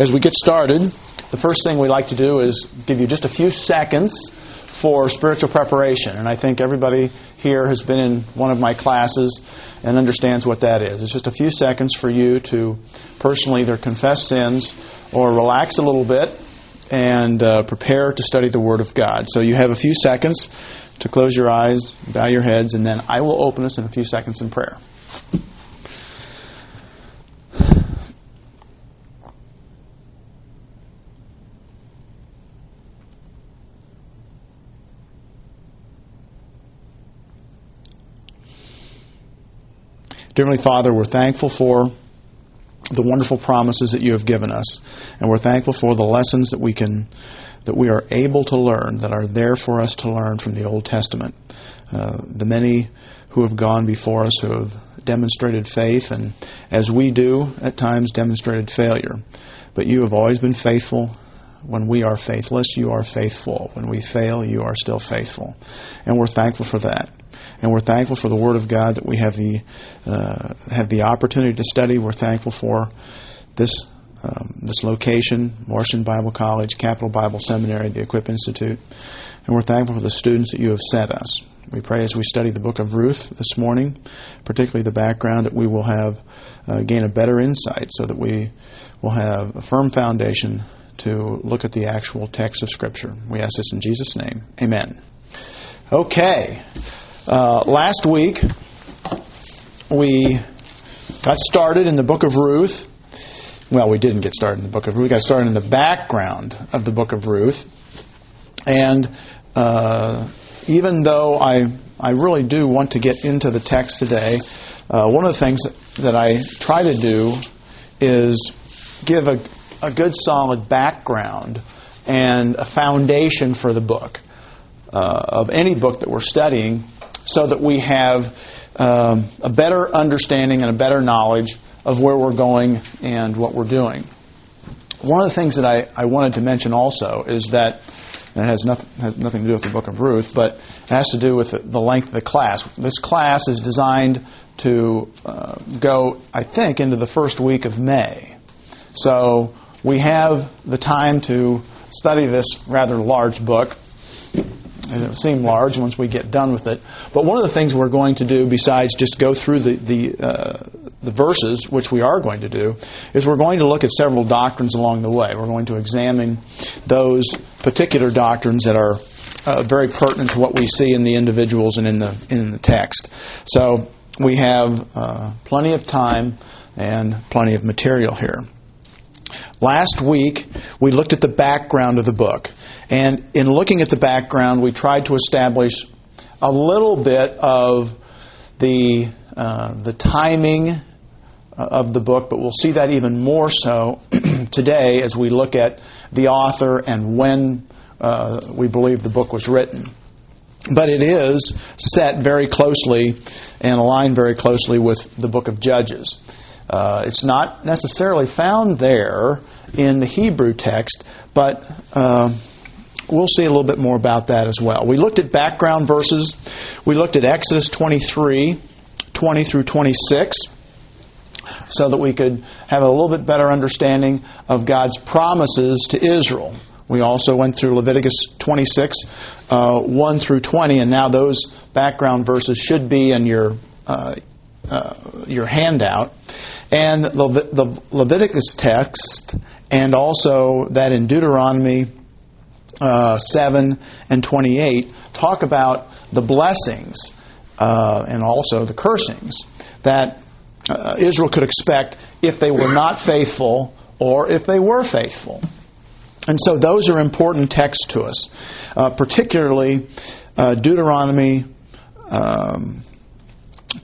As we get started, the first thing we like to do is give you just a few seconds for spiritual preparation. And I think everybody here has been in one of my classes and understands what that is. It's just a few seconds for you to personally either confess sins or relax a little bit and uh, prepare to study the Word of God. So you have a few seconds to close your eyes, bow your heads, and then I will open us in a few seconds in prayer. Heavenly Father, we're thankful for the wonderful promises that you have given us, and we're thankful for the lessons that we can that we are able to learn that are there for us to learn from the Old Testament. Uh, the many who have gone before us who have demonstrated faith, and as we do at times, demonstrated failure. But you have always been faithful. When we are faithless, you are faithful. When we fail, you are still faithful. And we're thankful for that and we're thankful for the Word of God that we have the uh, have the opportunity to study. We're thankful for this um, this location, Morrison Bible College, Capital Bible Seminary, the Equip Institute, and we're thankful for the students that you have sent us. We pray as we study the book of Ruth this morning, particularly the background, that we will have uh, gain a better insight, so that we will have a firm foundation to look at the actual text of Scripture. We ask this in Jesus' name. Amen. Okay. Uh, last week, we got started in the book of Ruth. Well, we didn't get started in the book of Ruth. We got started in the background of the book of Ruth. And uh, even though I, I really do want to get into the text today, uh, one of the things that I try to do is give a, a good solid background and a foundation for the book. Uh, of any book that we're studying so that we have um, a better understanding and a better knowledge of where we're going and what we're doing. One of the things that I, I wanted to mention also is that, and it has nothing, has nothing to do with the book of Ruth, but it has to do with the, the length of the class. This class is designed to uh, go, I think, into the first week of May. So we have the time to study this rather large book it'll seem large once we get done with it. But one of the things we're going to do, besides just go through the the, uh, the verses, which we are going to do, is we're going to look at several doctrines along the way. We're going to examine those particular doctrines that are uh, very pertinent to what we see in the individuals and in the in the text. So we have uh, plenty of time and plenty of material here. Last week, we looked at the background of the book. And in looking at the background, we tried to establish a little bit of the, uh, the timing uh, of the book, but we'll see that even more so today as we look at the author and when uh, we believe the book was written. But it is set very closely and aligned very closely with the book of Judges. Uh, it's not necessarily found there in the Hebrew text, but uh, we'll see a little bit more about that as well. We looked at background verses. We looked at Exodus 23, 20 through 26, so that we could have a little bit better understanding of God's promises to Israel. We also went through Leviticus 26, uh, 1 through 20, and now those background verses should be in your uh, uh, your handout. And the, the Leviticus text, and also that in Deuteronomy uh, 7 and 28, talk about the blessings uh, and also the cursings that uh, Israel could expect if they were not faithful or if they were faithful. And so those are important texts to us, uh, particularly uh, Deuteronomy um,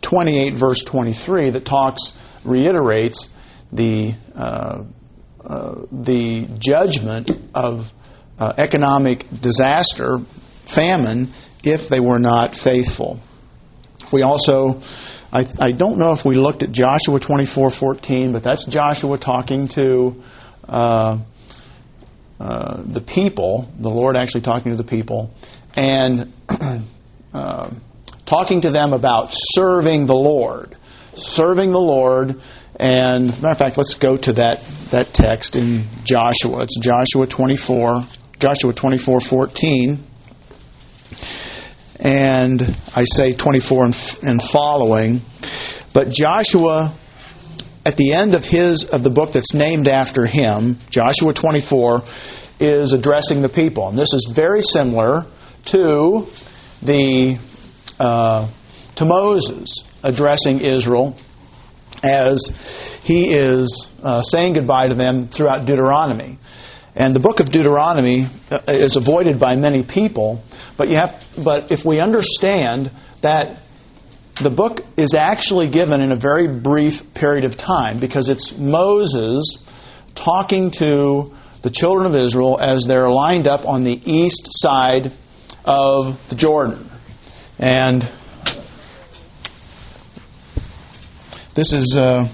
28, verse 23, that talks reiterates the uh, uh, the judgment of uh, economic disaster, famine, if they were not faithful. We also, I, I don't know if we looked at Joshua 24:14, but that's Joshua talking to uh, uh, the people, the Lord actually talking to the people, and uh, talking to them about serving the Lord serving the Lord And matter of fact, let's go to that, that text in Joshua. It's Joshua 24, Joshua 24, 14. And I say 24 and, and following. But Joshua, at the end of his of the book that's named after him, Joshua 24, is addressing the people. And this is very similar to the uh, to Moses addressing Israel as he is uh, saying goodbye to them throughout Deuteronomy. And the book of Deuteronomy uh, is avoided by many people, but you have but if we understand that the book is actually given in a very brief period of time because it's Moses talking to the children of Israel as they're lined up on the east side of the Jordan. And this is. Uh,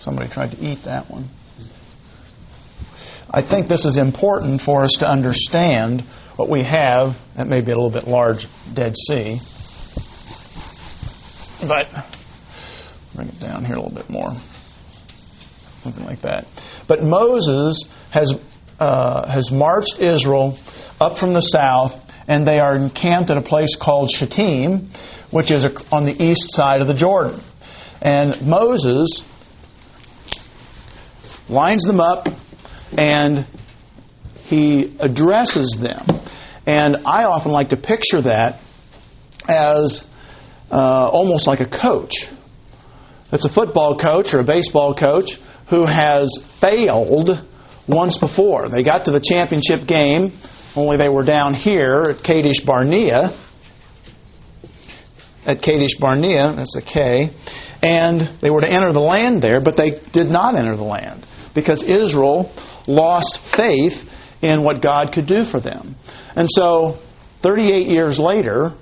somebody tried to eat that one. I think this is important for us to understand what we have. That may be a little bit large, Dead Sea. But bring it down here a little bit more. Something like that. But Moses has, uh, has marched Israel up from the south, and they are encamped at a place called Shittim, which is on the east side of the Jordan. And Moses lines them up and he addresses them. And I often like to picture that as uh, almost like a coach. It's a football coach or a baseball coach who has failed once before. They got to the championship game, only they were down here at Kadesh Barnea. At Kadesh Barnea, that's a K, and they were to enter the land there, but they did not enter the land because Israel lost faith in what God could do for them. And so, 38 years later,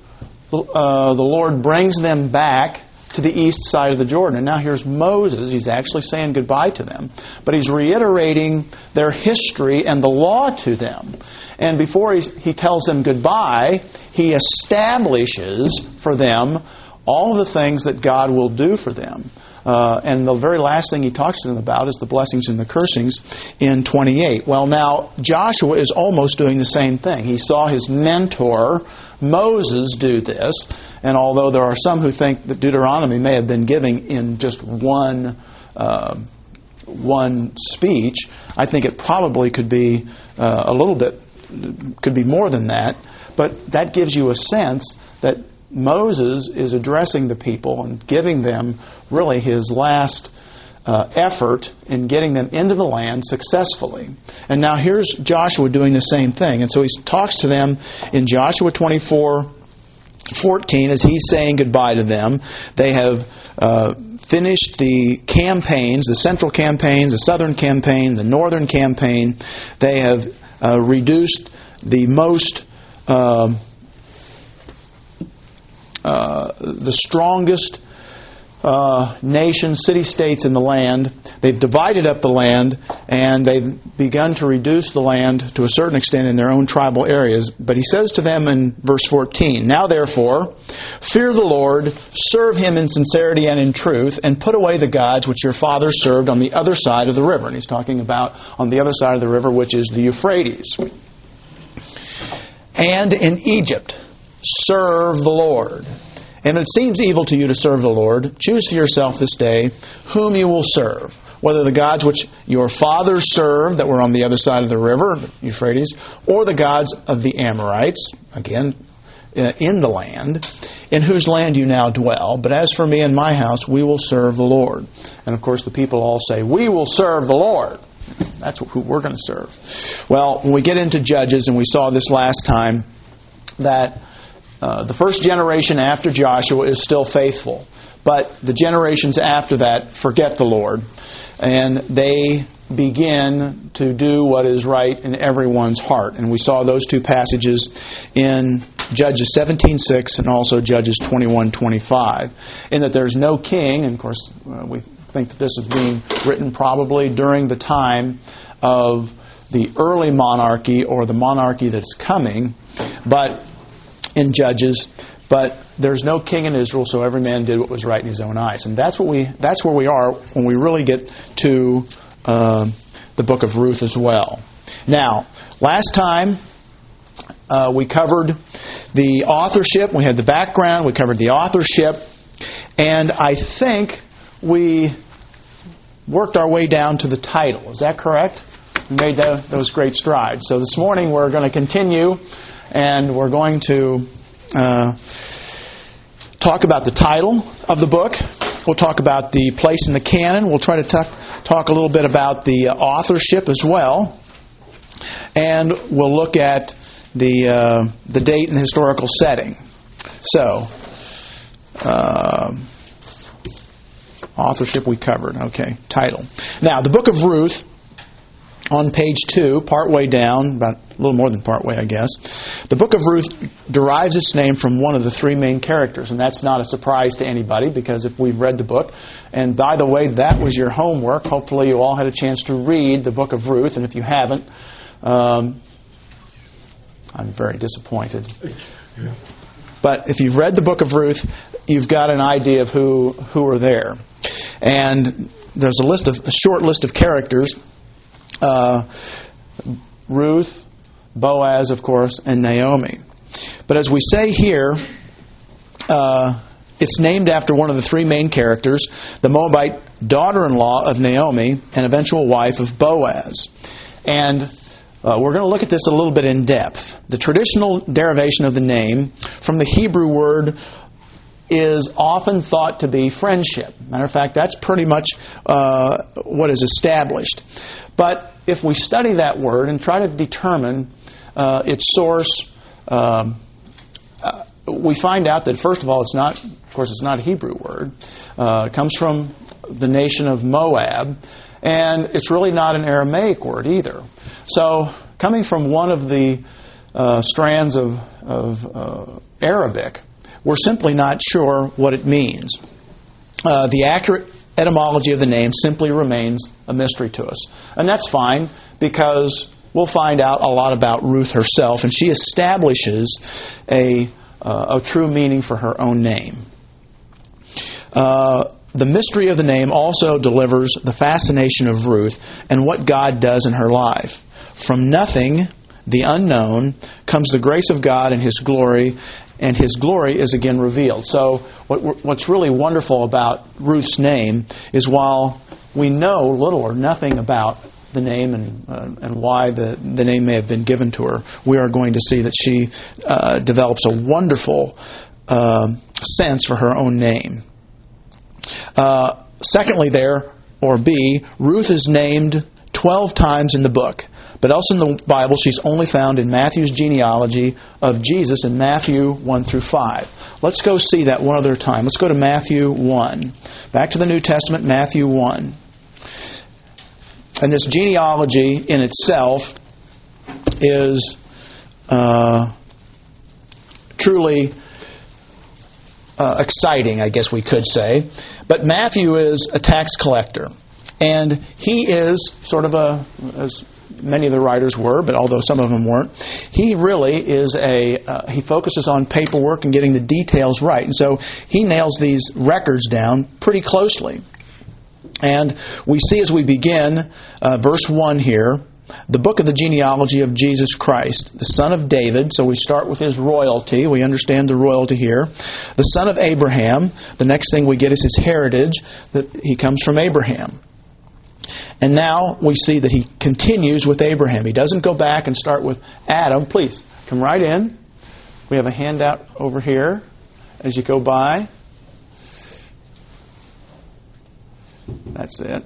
uh, the Lord brings them back to the east side of the Jordan. And now here's Moses. He's actually saying goodbye to them, but he's reiterating their history and the law to them. And before he, he tells them goodbye, he establishes for them all the things that God will do for them. Uh, and the very last thing he talks to them about is the blessings and the cursings in 28. Well, now, Joshua is almost doing the same thing. He saw his mentor, Moses, do this. And although there are some who think that Deuteronomy may have been given in just one. Uh, one speech, I think it probably could be uh, a little bit, could be more than that, but that gives you a sense that Moses is addressing the people and giving them really his last uh, effort in getting them into the land successfully. And now here's Joshua doing the same thing. And so he talks to them in Joshua 24 14 as he's saying goodbye to them. They have uh, finished the campaigns, the central campaigns, the southern campaign, the northern campaign. They have uh, reduced the most. Uh, uh, the strongest uh, nations, city states in the land. They've divided up the land and they've begun to reduce the land to a certain extent in their own tribal areas. But he says to them in verse 14 Now therefore, fear the Lord, serve him in sincerity and in truth, and put away the gods which your fathers served on the other side of the river. And he's talking about on the other side of the river, which is the Euphrates. And in Egypt serve the Lord. And it seems evil to you to serve the Lord, choose for yourself this day whom you will serve, whether the gods which your fathers served that were on the other side of the river, Euphrates, or the gods of the Amorites, again, uh, in the land, in whose land you now dwell. But as for me and my house, we will serve the Lord. And of course, the people all say, We will serve the Lord. That's who we're going to serve. Well, when we get into Judges, and we saw this last time, that uh, the first generation after Joshua is still faithful, but the generations after that forget the Lord, and they begin to do what is right in everyone's heart. And we saw those two passages in Judges 17:6 and also Judges 21:25, in that there's no king. And of course, uh, we think that this is being written probably during the time of the early monarchy or the monarchy that's coming. But in Judges, but there's no king in Israel, so every man did what was right in his own eyes. And that's what we that's where we are when we really get to uh, the book of Ruth as well. Now, last time uh, we covered the authorship, we had the background, we covered the authorship, and I think we worked our way down to the title. Is that correct? We made the, those great strides. So this morning we're going to continue, and we're going to uh, talk about the title of the book. We'll talk about the place in the canon. We'll try to talk, talk a little bit about the uh, authorship as well. And we'll look at the, uh, the date and historical setting. So, uh, authorship we covered. Okay, title. Now, the book of Ruth on page two, partway down, about a little more than partway, I guess, the book of Ruth derives its name from one of the three main characters, and that's not a surprise to anybody because if we've read the book, and by the way, that was your homework. Hopefully, you all had a chance to read the book of Ruth, and if you haven't, um, I'm very disappointed. But if you've read the book of Ruth, you've got an idea of who who are there, and there's a list of a short list of characters Ruth, Boaz, of course, and Naomi. But as we say here, uh, it's named after one of the three main characters, the Moabite daughter in law of Naomi and eventual wife of Boaz. And uh, we're going to look at this a little bit in depth. The traditional derivation of the name from the Hebrew word is often thought to be friendship. Matter of fact, that's pretty much uh, what is established. But if we study that word and try to determine uh, its source, um, uh, we find out that first of all, it's not, of course, it's not a Hebrew word. Uh, it comes from the nation of Moab, and it's really not an Aramaic word either. So, coming from one of the uh, strands of, of uh, Arabic, we're simply not sure what it means. Uh, the accurate etymology of the name simply remains a mystery to us. And that's fine because we'll find out a lot about Ruth herself, and she establishes a, uh, a true meaning for her own name. Uh, the mystery of the name also delivers the fascination of Ruth and what God does in her life. From nothing, the unknown, comes the grace of God and His glory, and his glory is again revealed. So, what, what's really wonderful about Ruth's name is while we know little or nothing about the name and, uh, and why the, the name may have been given to her, we are going to see that she uh, develops a wonderful uh, sense for her own name. Uh, secondly, there, or B, Ruth is named 12 times in the book. But else in the Bible, she's only found in Matthew's genealogy of Jesus in Matthew 1 through 5. Let's go see that one other time. Let's go to Matthew 1. Back to the New Testament, Matthew 1. And this genealogy in itself is uh, truly uh, exciting, I guess we could say. But Matthew is a tax collector. And he is sort of a, as many of the writers were, but although some of them weren't, he really is a uh, he focuses on paperwork and getting the details right, and so he nails these records down pretty closely. And we see as we begin uh, verse one here. The book of the genealogy of Jesus Christ, the son of David. So we start with his royalty. We understand the royalty here. The son of Abraham. The next thing we get is his heritage, that he comes from Abraham. And now we see that he continues with Abraham. He doesn't go back and start with Adam. Please come right in. We have a handout over here as you go by. That's it.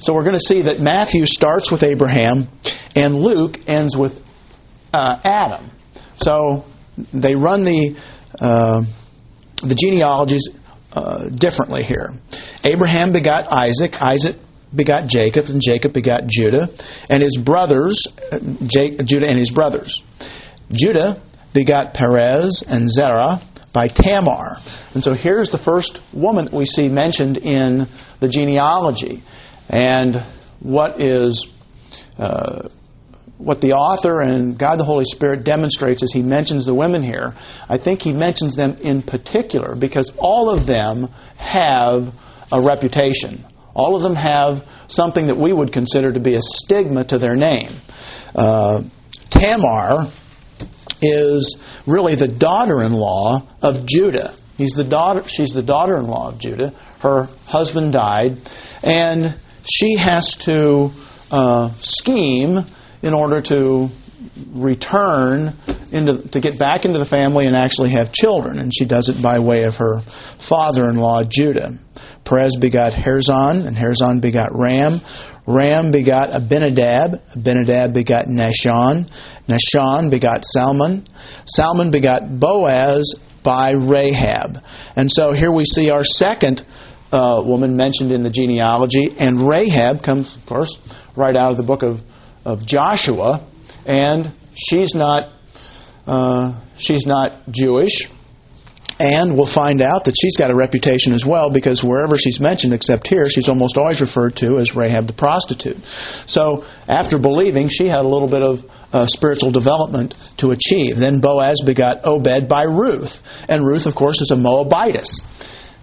So we're going to see that Matthew starts with Abraham and Luke ends with uh, Adam. So they run the uh, the genealogies uh, differently here. Abraham begot Isaac. Isaac begot Jacob, and Jacob begot Judah, and his brothers, uh, Judah and his brothers. Judah begot Perez and Zerah by Tamar. And so here's the first woman that we see mentioned in the genealogy. And what is uh, what the author and God the Holy Spirit demonstrates as he mentions the women here, I think he mentions them in particular because all of them have a reputation. All of them have something that we would consider to be a stigma to their name. Uh, Tamar is really the daughter-in-law of Judah. He's the daughter. She's the daughter-in-law of Judah. Her husband died, and she has to uh, scheme in order to return into to get back into the family and actually have children. And she does it by way of her father-in-law Judah. Perez begot Hezron and Hezron begot Ram. Ram begot Abinadab. Abinadab begot Nahshon Nahshon begot Salmon. Salmon begot Boaz by Rahab. And so here we see our second uh, woman mentioned in the genealogy and Rahab comes of course right out of the book of of Joshua, and she's not uh, she's not Jewish. And we'll find out that she's got a reputation as well because wherever she's mentioned, except here, she's almost always referred to as Rahab the prostitute. So after believing, she had a little bit of uh, spiritual development to achieve. Then Boaz begot Obed by Ruth. And Ruth, of course, is a Moabitess.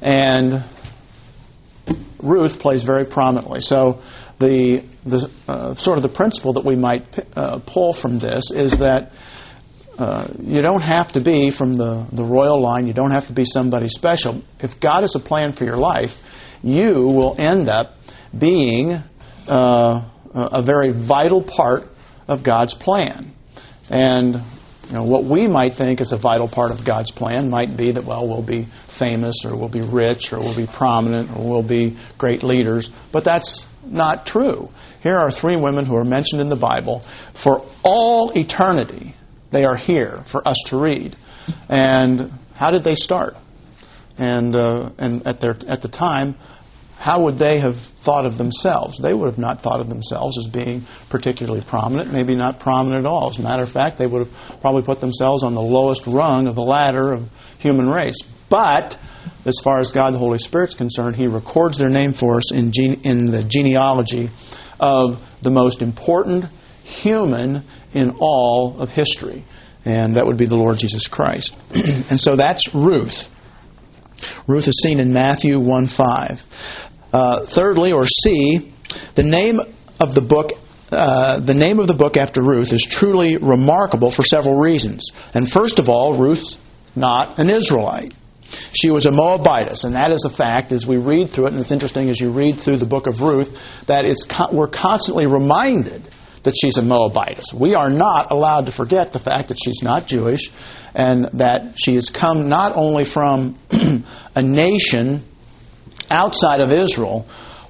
And Ruth plays very prominently. So the, the uh, sort of the principle that we might uh, pull from this is that uh, you don't have to be from the, the royal line, you don't have to be somebody special. If God has a plan for your life, you will end up being uh, a very vital part of God's plan. And you know, what we might think is a vital part of God's plan might be that, well, we'll be famous or we'll be rich or we'll be prominent or we'll be great leaders. But that's not true. Here are three women who are mentioned in the Bible. For all eternity, they are here for us to read. And how did they start? And, uh, and at, their, at the time, how would they have thought of themselves? They would have not thought of themselves as being particularly prominent, maybe not prominent at all. As a matter of fact, they would have probably put themselves on the lowest rung of the ladder of human race. But as far as God the Holy Spirit's concerned, He records their name for us in, gene- in the genealogy of the most important human in all of history. And that would be the Lord Jesus Christ. and so that's Ruth. Ruth is seen in Matthew 1 5. Uh, thirdly, or C, the name of the book uh, the name of the book after Ruth is truly remarkable for several reasons. And first of all, Ruth's not an Israelite. She was a Moabitess, and that is a fact as we read through it. And it's interesting as you read through the book of Ruth that it's we're constantly reminded that she's a Moabitess. We are not allowed to forget the fact that she's not Jewish and that she has come not only from a nation outside of Israel,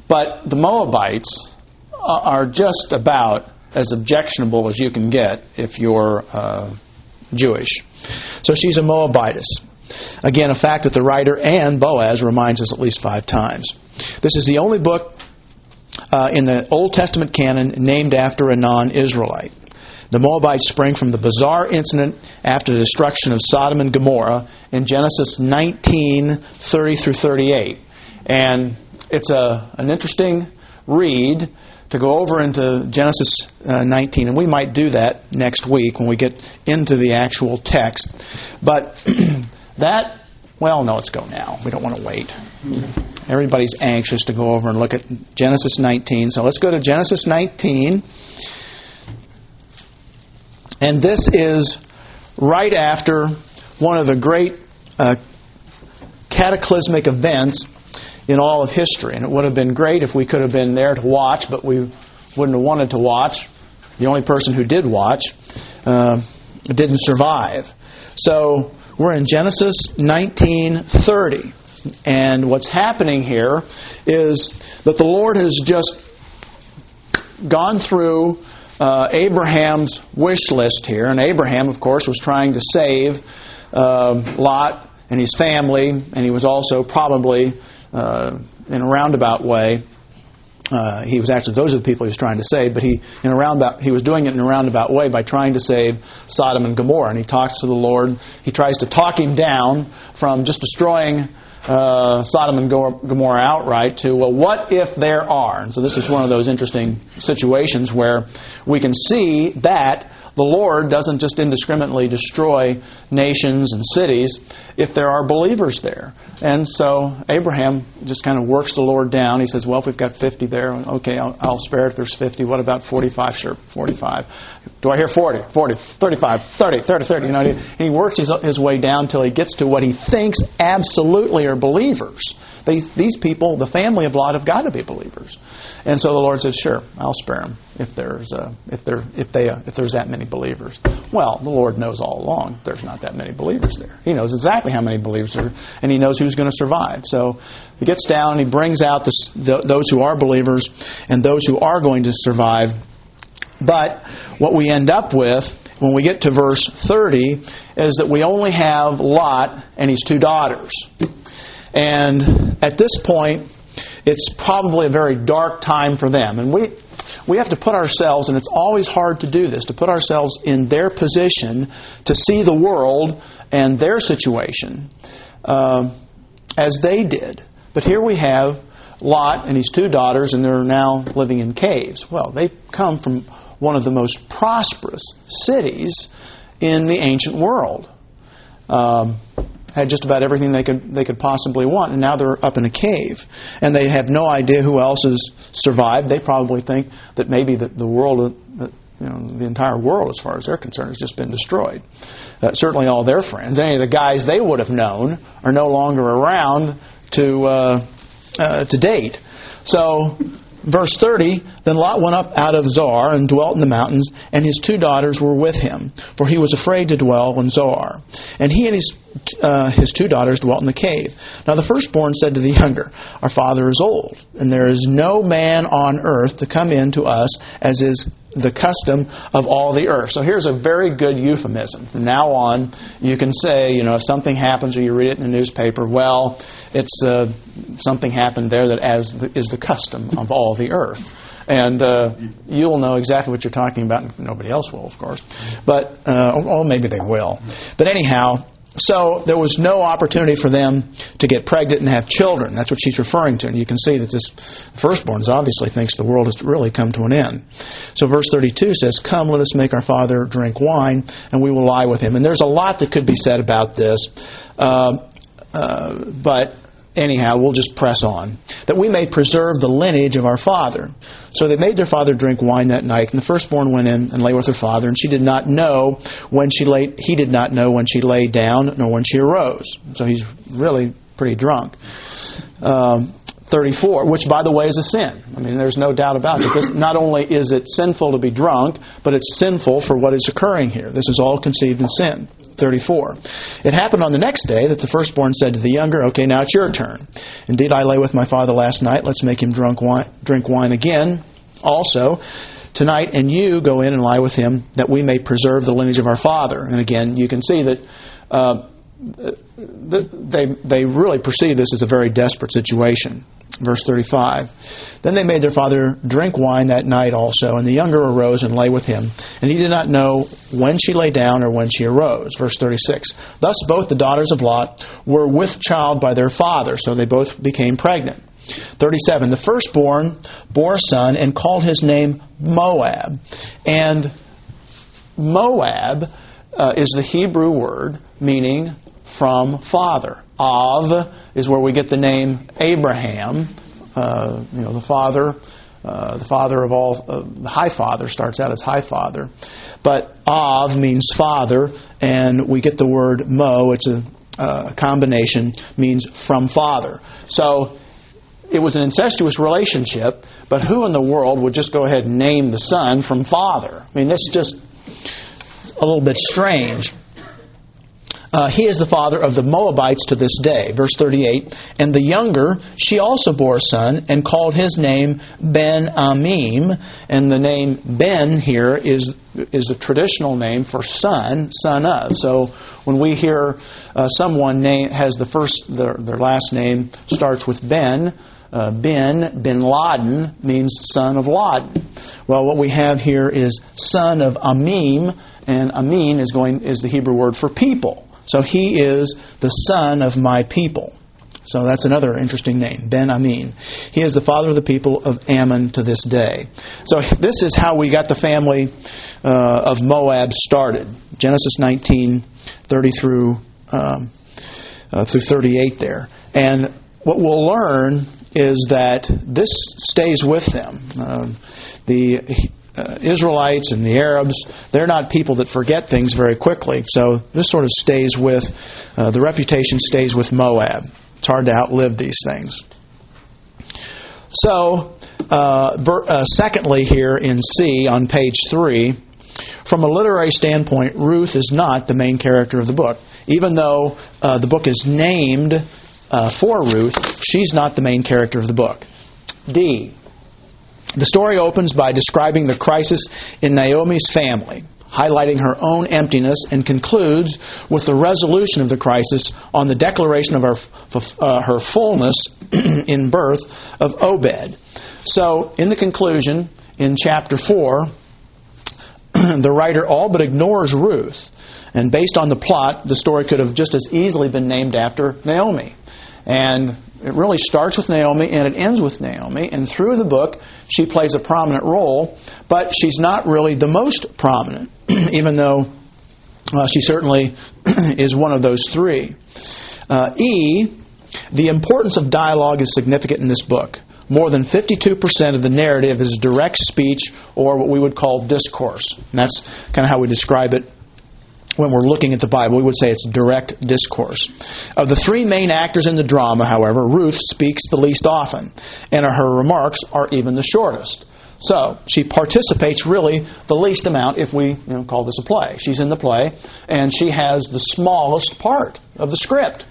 but the Moabites are just about as objectionable as you can get if you're uh, Jewish. So she's a Moabitess. Again, a fact that the writer and Boaz reminds us at least five times. This is the only book uh, in the Old Testament canon named after a non Israelite. The Moabites spring from the bizarre incident after the destruction of Sodom and Gomorrah in Genesis 19 30 through 38. And it's a, an interesting read to go over into Genesis uh, 19, and we might do that next week when we get into the actual text. But That, well, no, let's go now. We don't want to wait. Everybody's anxious to go over and look at Genesis 19. So let's go to Genesis 19. And this is right after one of the great uh, cataclysmic events in all of history. And it would have been great if we could have been there to watch, but we wouldn't have wanted to watch. The only person who did watch uh, didn't survive. So we're in Genesis 19:30. And what's happening here is that the Lord has just gone through uh, Abraham's wish list here. And Abraham, of course, was trying to save uh, Lot and his family, and he was also probably, uh, in a roundabout way, uh, he was actually those are the people he was trying to save, but he in a roundabout he was doing it in a roundabout way by trying to save Sodom and Gomorrah. And he talks to the Lord. He tries to talk him down from just destroying uh, Sodom and Gomorrah outright to, well, what if there are? And so this is one of those interesting situations where we can see that the Lord doesn't just indiscriminately destroy nations and cities if there are believers there. And so Abraham just kind of works the Lord down. He says, Well, if we've got 50 there, okay, I'll, I'll spare if there's 50. What about 45? Sure, 45. Do I hear 40, 40, 35, 30, 30, 30? You know, and he works his, his way down until he gets to what he thinks absolutely are believers. They, these people, the family of Lot, have got to be believers. And so the Lord says, "Sure, I'll spare them if there's uh, if there if they uh, if there's that many believers." Well, the Lord knows all along there's not that many believers there. He knows exactly how many believers there, and He knows who's going to survive. So He gets down and He brings out the, those who are believers and those who are going to survive. But what we end up with when we get to verse 30 is that we only have Lot and his two daughters. And at this point, it's probably a very dark time for them. And we, we have to put ourselves, and it's always hard to do this, to put ourselves in their position to see the world and their situation uh, as they did. But here we have Lot and his two daughters, and they're now living in caves. Well, they've come from one of the most prosperous cities in the ancient world. Um, had just about everything they could they could possibly want, and now they're up in a cave, and they have no idea who else has survived. They probably think that maybe the, the world, uh, you know, the entire world, as far as they're concerned, has just been destroyed. Uh, certainly, all their friends, any of the guys they would have known, are no longer around to uh, uh to date. So Verse 30 Then Lot went up out of Zoar and dwelt in the mountains, and his two daughters were with him, for he was afraid to dwell in Zoar. And he and his, uh, his two daughters dwelt in the cave. Now the firstborn said to the younger, Our father is old, and there is no man on earth to come in to us as is the custom of all the earth. So here's a very good euphemism. From now on, you can say, you know, if something happens or you read it in the newspaper, well, it's uh, something happened there that as the, is the custom of all the earth. And uh, you'll know exactly what you're talking about. Nobody else will, of course. But, uh, or maybe they will. But anyhow, so there was no opportunity for them to get pregnant and have children. That's what she's referring to. And you can see that this firstborn obviously thinks the world has really come to an end. So verse 32 says, Come, let us make our father drink wine, and we will lie with him. And there's a lot that could be said about this. Uh, uh, but anyhow, we'll just press on. That we may preserve the lineage of our father. So they made their father drink wine that night, and the firstborn went in and lay with her father, and she did not know when she lay. He did not know when she lay down, nor when she arose. So he's really pretty drunk. Um, 34, which by the way is a sin. I mean, there's no doubt about it. This, not only is it sinful to be drunk, but it's sinful for what is occurring here. This is all conceived in sin. 34. It happened on the next day that the firstborn said to the younger, Okay, now it's your turn. Indeed, I lay with my father last night. Let's make him drunk wine, drink wine again. Also, tonight, and you go in and lie with him, that we may preserve the lineage of our father. And again, you can see that. Uh, they, they really perceive this as a very desperate situation. Verse 35. Then they made their father drink wine that night also, and the younger arose and lay with him. And he did not know when she lay down or when she arose. Verse 36. Thus both the daughters of Lot were with child by their father, so they both became pregnant. 37. The firstborn bore a son and called his name Moab. And Moab uh, is the Hebrew word meaning from father. Av is where we get the name Abraham. Uh, you know, the father, uh, the father of all, uh, the high father starts out as high father. But Av means father, and we get the word Mo, it's a, a combination, means from father. So it was an incestuous relationship, but who in the world would just go ahead and name the son from father? I mean, that's just a little bit strange. Uh, he is the father of the Moabites to this day. Verse 38. And the younger, she also bore a son and called his name Ben Amim. And the name Ben here is, is a traditional name for son, son of. So when we hear uh, someone name, has the first, their, their last name starts with Ben, uh, bin, bin Laden, means son of Laden. Well, what we have here is son of Amim, and Amin is going is the Hebrew word for people. So he is the son of my people. So that's another interesting name, Ben Amin. He is the father of the people of Ammon to this day. So this is how we got the family uh, of Moab started. Genesis 19, 30 through um, uh, through 38 there. And what we'll learn is that this stays with them. Um, the uh, Israelites and the Arabs, they're not people that forget things very quickly. So this sort of stays with, uh, the reputation stays with Moab. It's hard to outlive these things. So, uh, uh, secondly, here in C on page 3, from a literary standpoint, Ruth is not the main character of the book. Even though uh, the book is named uh, for Ruth, she's not the main character of the book. D. The story opens by describing the crisis in Naomi's family, highlighting her own emptiness, and concludes with the resolution of the crisis on the declaration of her, uh, her fullness in birth of Obed. So, in the conclusion, in chapter 4, the writer all but ignores Ruth. And based on the plot, the story could have just as easily been named after Naomi. And it really starts with Naomi and it ends with Naomi. And through the book, she plays a prominent role, but she's not really the most prominent, even though uh, she certainly is one of those three. Uh, e, the importance of dialogue is significant in this book. More than 52% of the narrative is direct speech or what we would call discourse. And that's kind of how we describe it when we're looking at the Bible, we would say it's direct discourse. Of the three main actors in the drama, however, Ruth speaks the least often, and her remarks are even the shortest. So she participates really the least amount if we you know, call this a play. She's in the play, and she has the smallest part of the script.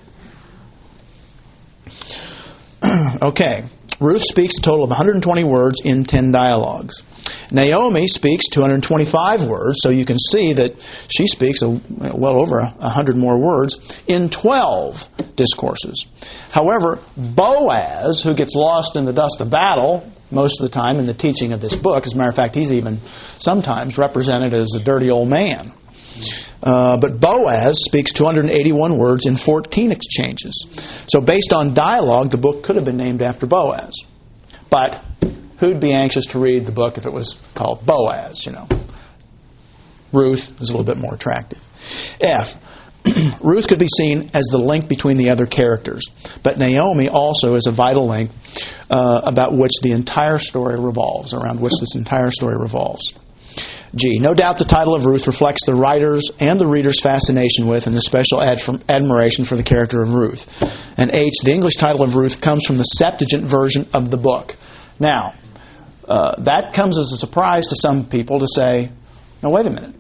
okay, Ruth speaks a total of 120 words in 10 dialogues. Naomi speaks 225 words, so you can see that she speaks a, well over 100 more words in 12 discourses. However, Boaz, who gets lost in the dust of battle most of the time in the teaching of this book, as a matter of fact, he's even sometimes represented as a dirty old man. Uh, but Boaz speaks 281 words in 14 exchanges. So, based on dialogue, the book could have been named after Boaz. But who'd be anxious to read the book if it was called Boaz, you know? Ruth is a little bit more attractive. F. Ruth could be seen as the link between the other characters, but Naomi also is a vital link uh, about which the entire story revolves, around which this entire story revolves. G. No doubt the title of Ruth reflects the writer's and the reader's fascination with and the special admiration for the character of Ruth. And H. The English title of Ruth comes from the Septuagint version of the book. Now, uh, that comes as a surprise to some people to say, "No, wait a minute.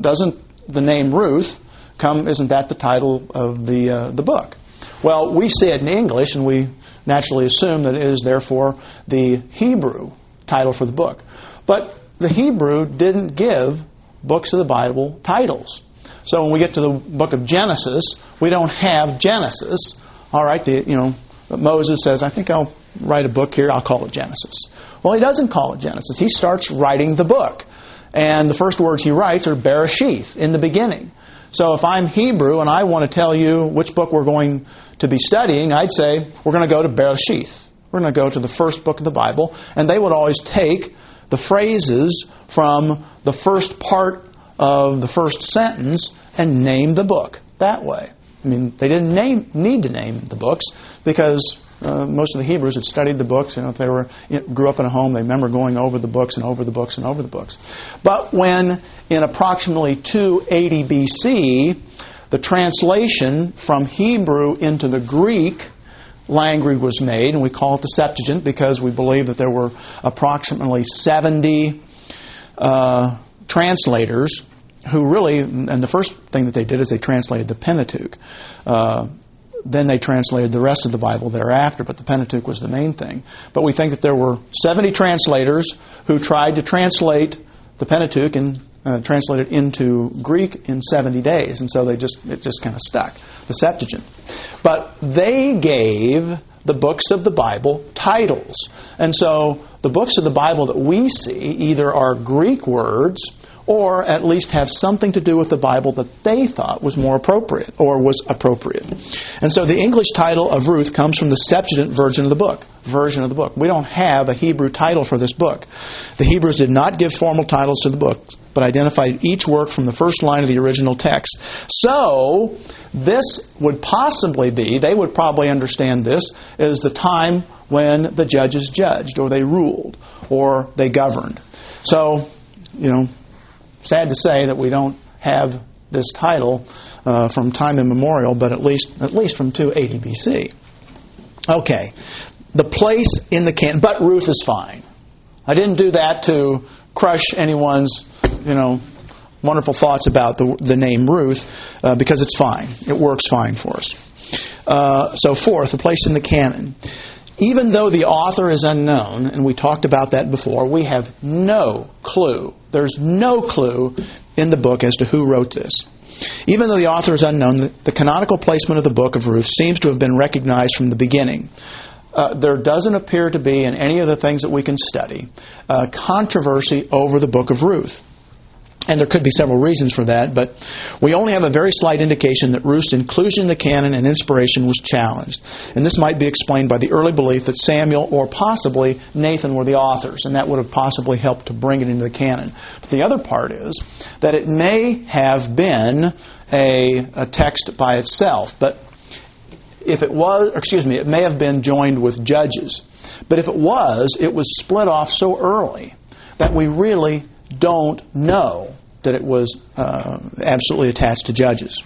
Doesn't the name Ruth come? Isn't that the title of the uh, the book?" Well, we see it in English, and we naturally assume that it is therefore the Hebrew title for the book. But the Hebrew didn't give books of the Bible titles. So when we get to the book of Genesis, we don't have Genesis. All right, the, you know, Moses says, I think I'll write a book here, I'll call it Genesis. Well, he doesn't call it Genesis. He starts writing the book. And the first words he writes are Bereshith, in the beginning. So if I'm Hebrew and I want to tell you which book we're going to be studying, I'd say we're going to go to Bereshith. We're going to go to the first book of the Bible. And they would always take the phrases from the first part of the first sentence and name the book that way. I mean, they didn't name, need to name the books because uh, most of the Hebrews had studied the books. You know, if they were you know, grew up in a home, they remember going over the books and over the books and over the books. But when in approximately 280 BC, the translation from Hebrew into the Greek language was made, and we call it the Septuagint because we believe that there were approximately 70 uh, translators who really, and the first thing that they did is they translated the Pentateuch. Uh, then they translated the rest of the Bible thereafter, but the Pentateuch was the main thing. But we think that there were 70 translators who tried to translate the Pentateuch and uh, translate it into Greek in 70 days, and so they just it just kind of stuck the Septuagint. But they gave the books of the Bible titles. And so the books of the Bible that we see either are Greek words or at least have something to do with the Bible that they thought was more appropriate or was appropriate. And so the English title of Ruth comes from the Septuagint version of the book. Version of the book. We don't have a Hebrew title for this book. The Hebrews did not give formal titles to the book, but identified each work from the first line of the original text. So, this would possibly be, they would probably understand this, as the time when the judges judged, or they ruled, or they governed. So, you know, sad to say that we don't have this title uh, from time immemorial, but at least at least from 280 BC. Okay, the place in the canon, but Ruth is fine. I didn't do that to crush anyone's, you know, wonderful thoughts about the, the name Ruth, uh, because it's fine. It works fine for us. Uh, so, fourth, the place in the canon. Even though the author is unknown, and we talked about that before, we have no clue. There's no clue in the book as to who wrote this. Even though the author is unknown, the canonical placement of the book of Ruth seems to have been recognized from the beginning. Uh, there doesn't appear to be, in any of the things that we can study, uh, controversy over the book of Ruth. And there could be several reasons for that, but we only have a very slight indication that Ruth's inclusion in the canon and inspiration was challenged. And this might be explained by the early belief that Samuel or possibly Nathan were the authors, and that would have possibly helped to bring it into the canon. But the other part is that it may have been a, a text by itself, but if it was, excuse me, it may have been joined with Judges. But if it was, it was split off so early that we really don't know that it was uh, absolutely attached to Judges.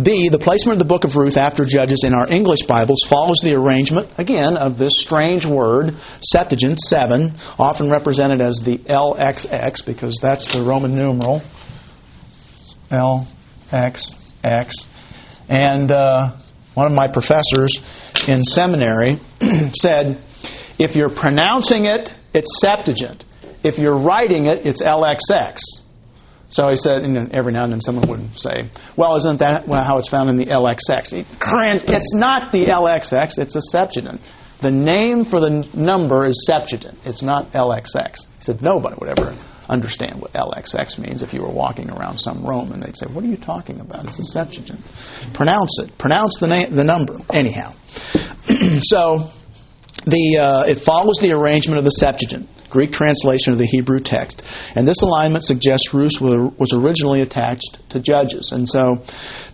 B, the placement of the book of Ruth after Judges in our English Bibles follows the arrangement, again, of this strange word, Septuagint, 7, often represented as the LXX, because that's the Roman numeral. LXX. And uh, one of my professors in seminary said, if you're pronouncing it, it's Septuagint. If you're writing it, it's LXX. So he said, and every now and then someone would say, well, isn't that how it's found in the LXX? It's not the LXX, it's a Septuagint. The name for the number is Septuagint. It's not LXX. He said, nobody would ever understand what LXX means if you were walking around some Roman. They'd say, what are you talking about? It's a Septuagint. Pronounce it. Pronounce the, na- the number. Anyhow. so, the, uh, it follows the arrangement of the Septuagint. Greek translation of the Hebrew text. And this alignment suggests Ruth was originally attached to Judges. And so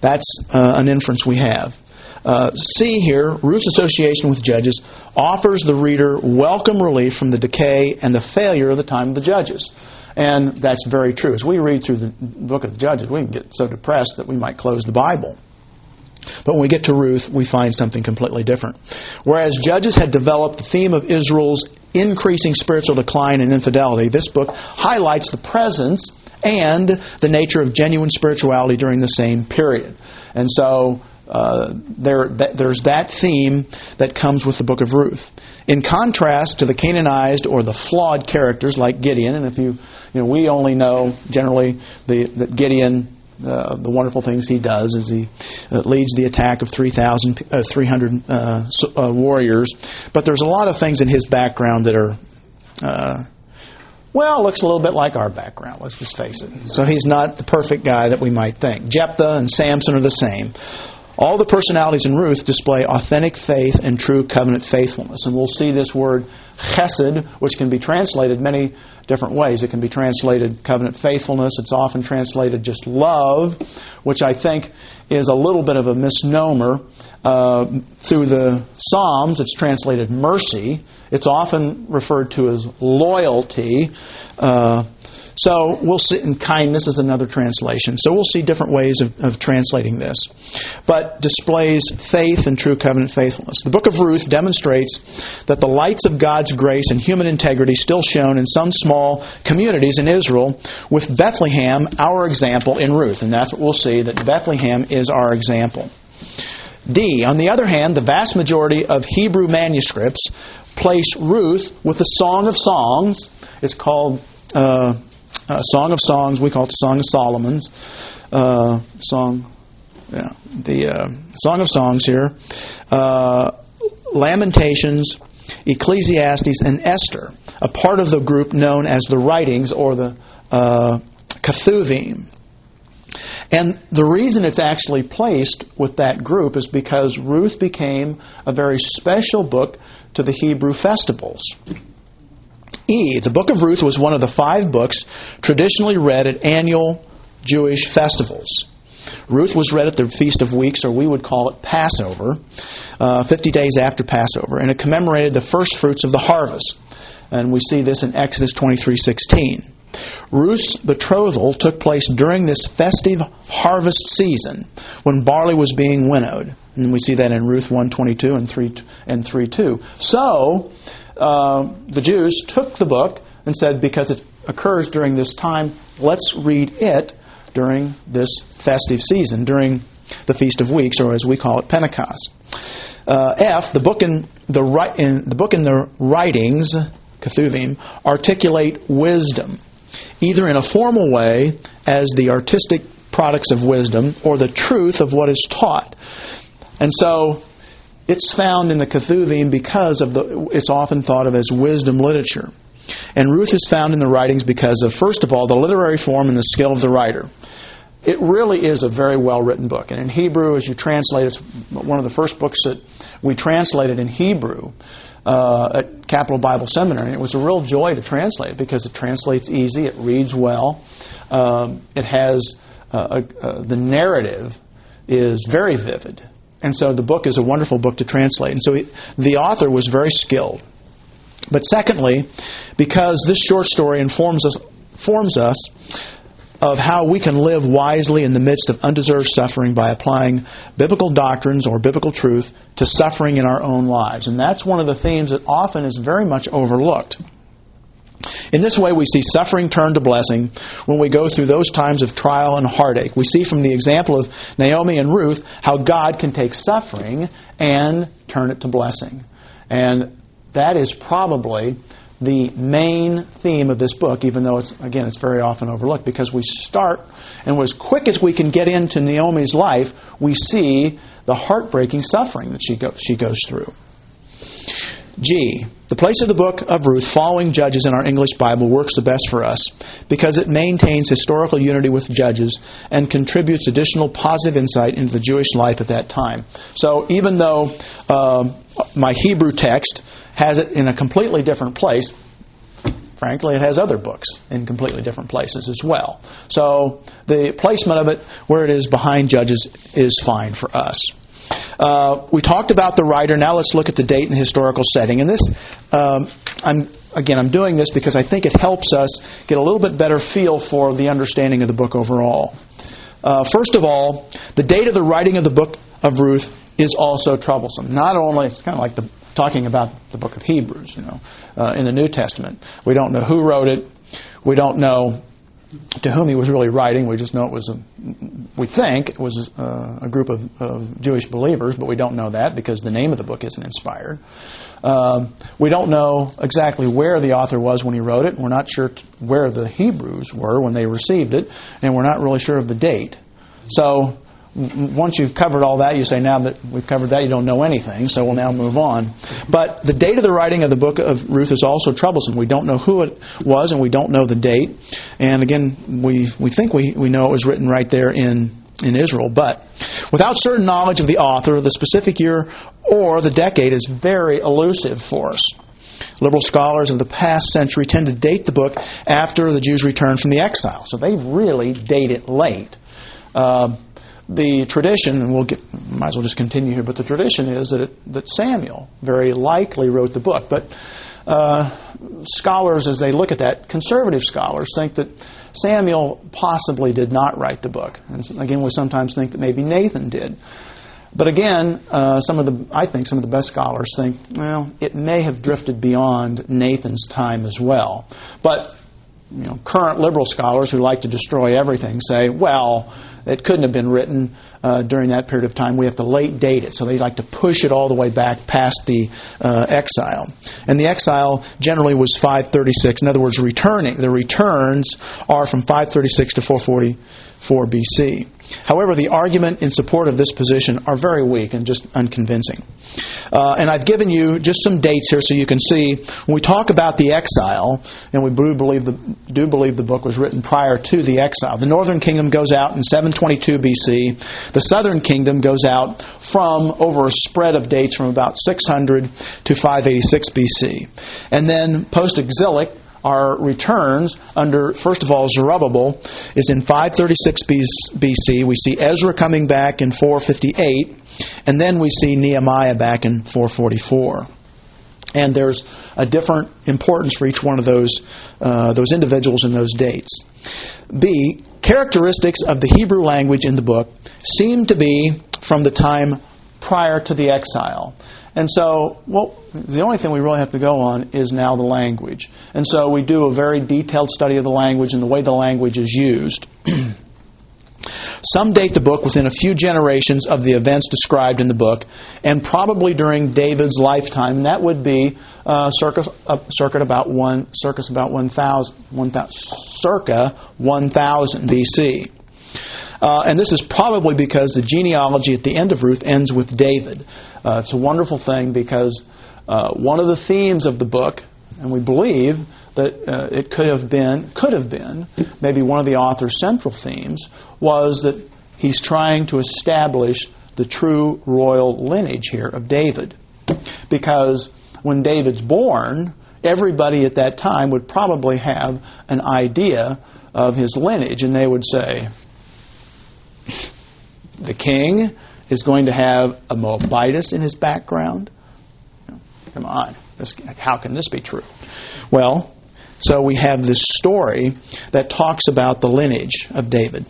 that's uh, an inference we have. Uh, see here, Ruth's association with Judges offers the reader welcome relief from the decay and the failure of the time of the Judges. And that's very true. As we read through the book of Judges, we can get so depressed that we might close the Bible. But when we get to Ruth, we find something completely different. Whereas Judges had developed the theme of Israel's increasing spiritual decline and infidelity, this book highlights the presence and the nature of genuine spirituality during the same period. And so uh, there, th- there's that theme that comes with the book of Ruth. In contrast to the Canaanized or the flawed characters like Gideon, and if you, you know, we only know generally the, that Gideon uh, the wonderful things he does is he uh, leads the attack of 3,000, uh, 300 uh, uh, warriors. But there's a lot of things in his background that are, uh, well, looks a little bit like our background, let's just face it. So he's not the perfect guy that we might think. Jephthah and Samson are the same. All the personalities in Ruth display authentic faith and true covenant faithfulness. And we'll see this word chesed, which can be translated many different ways. It can be translated covenant faithfulness. It's often translated just love, which I think is a little bit of a misnomer. Uh, through the Psalms, it's translated mercy. It's often referred to as loyalty. Uh, so we'll see, and kindness is another translation. So we'll see different ways of, of translating this. But displays faith and true covenant faithfulness. The book of Ruth demonstrates that the lights of God's grace and human integrity still shone in some small communities in Israel, with Bethlehem our example in Ruth. And that's what we'll see, that Bethlehem is our example. D. On the other hand, the vast majority of Hebrew manuscripts place Ruth with the Song of Songs. It's called uh, uh, Song of Songs. We call it the Song of Solomon's uh, song. Yeah, the uh, Song of Songs here. Uh, Lamentations, Ecclesiastes, and Esther, a part of the group known as the writings or the uh. And the reason it's actually placed with that group is because Ruth became a very special book to the Hebrew festivals. E, the book of Ruth was one of the five books traditionally read at annual Jewish festivals. Ruth was read at the Feast of Weeks, or we would call it Passover, uh, 50 days after Passover, and it commemorated the first fruits of the harvest. And we see this in Exodus 23:16. Ruth's betrothal took place during this festive harvest season when barley was being winnowed. And we see that in Ruth 1:22 and 3 and 3:2. So, uh, the Jews took the book and said because it occurs during this time, let's read it during this festive season, during the Feast of Weeks, or as we call it, Pentecost. Uh, F, the book in the, in the book in the writings, Ketuvim, articulate wisdom, either in a formal way as the artistic products of wisdom, or the truth of what is taught. And so it's found in the Ketuvim because of the it's often thought of as wisdom literature. And Ruth is found in the writings because of, first of all, the literary form and the skill of the writer. It really is a very well written book. And in Hebrew, as you translate, it's one of the first books that we translated in Hebrew uh, at Capital Bible Seminary. And it was a real joy to translate because it translates easy, it reads well, um, it has uh, uh, the narrative is very vivid. And so the book is a wonderful book to translate. And so he, the author was very skilled. But secondly, because this short story informs us, forms us of how we can live wisely in the midst of undeserved suffering by applying biblical doctrines or biblical truth to suffering in our own lives. And that's one of the themes that often is very much overlooked. In this way, we see suffering turn to blessing when we go through those times of trial and heartache. We see from the example of Naomi and Ruth how God can take suffering and turn it to blessing. And that is probably the main theme of this book, even though it's again it's very often overlooked, because we start and as quick as we can get into Naomi's life, we see the heartbreaking suffering that she go, she goes through. G. The place of the book of Ruth following Judges in our English Bible works the best for us because it maintains historical unity with Judges and contributes additional positive insight into the Jewish life at that time. So even though uh, my Hebrew text has it in a completely different place. Frankly, it has other books in completely different places as well. So the placement of it where it is behind Judges is fine for us. Uh, we talked about the writer. Now let's look at the date and historical setting. And this, um, I'm again, I'm doing this because I think it helps us get a little bit better feel for the understanding of the book overall. Uh, first of all, the date of the writing of the book of Ruth is also troublesome. Not only, it's kind of like the talking about the book of Hebrews, you know, uh, in the New Testament. We don't know who wrote it. We don't know to whom he was really writing. We just know it was a, we think it was a, uh, a group of, of, Jewish believers, but we don't know that because the name of the book isn't inspired. Um, we don't know exactly where the author was when he wrote it. We're not sure where the Hebrews were when they received it, and we're not really sure of the date. So once you've covered all that, you say, now that we've covered that, you don't know anything, so we'll now move on. But the date of the writing of the book of Ruth is also troublesome. We don't know who it was, and we don't know the date. And again, we, we think we, we know it was written right there in, in Israel. But without certain knowledge of the author, the specific year or the decade is very elusive for us. Liberal scholars of the past century tend to date the book after the Jews returned from the exile. So they really date it late. Uh, the tradition, and we'll get, might as well just continue here, but the tradition is that, it, that Samuel very likely wrote the book. But uh, scholars, as they look at that, conservative scholars think that Samuel possibly did not write the book. And again, we sometimes think that maybe Nathan did. But again, uh, some of the I think some of the best scholars think, well, it may have drifted beyond Nathan's time as well. But you know, current liberal scholars who like to destroy everything say, well, it couldn't have been written uh, during that period of time. We have to late date it. So they like to push it all the way back past the uh, exile. And the exile generally was 536. In other words, returning. The returns are from 536 to 444 BC. However, the argument in support of this position are very weak and just unconvincing. Uh, and I've given you just some dates here so you can see when we talk about the exile, and we do believe the, do believe the book was written prior to the exile. The northern kingdom goes out in 722 BC. The southern kingdom goes out from over a spread of dates from about 600 to 586 BC. And then post exilic, our returns under, first of all, Zerubbabel is in 536 BC. We see Ezra coming back in 458, and then we see Nehemiah back in 444. And there's a different importance for each one of those, uh, those individuals in those dates. B, characteristics of the Hebrew language in the book seem to be from the time prior to the exile. And so, well, the only thing we really have to go on is now the language. And so we do a very detailed study of the language and the way the language is used. Some date the book within a few generations of the events described in the book, and probably during David's lifetime. And that would be uh, circa, uh, circa about one, circa about 1,000, 1, circa 1000 BC. Uh, and this is probably because the genealogy at the end of Ruth ends with David. Uh, it's a wonderful thing because uh, one of the themes of the book, and we believe that uh, it could have been, could have been, maybe one of the author's central themes, was that he's trying to establish the true royal lineage here of David. Because when David's born, everybody at that time would probably have an idea of his lineage, and they would say, the king is going to have a Moabitess in his background. Come on, this, how can this be true? Well, so we have this story that talks about the lineage of David.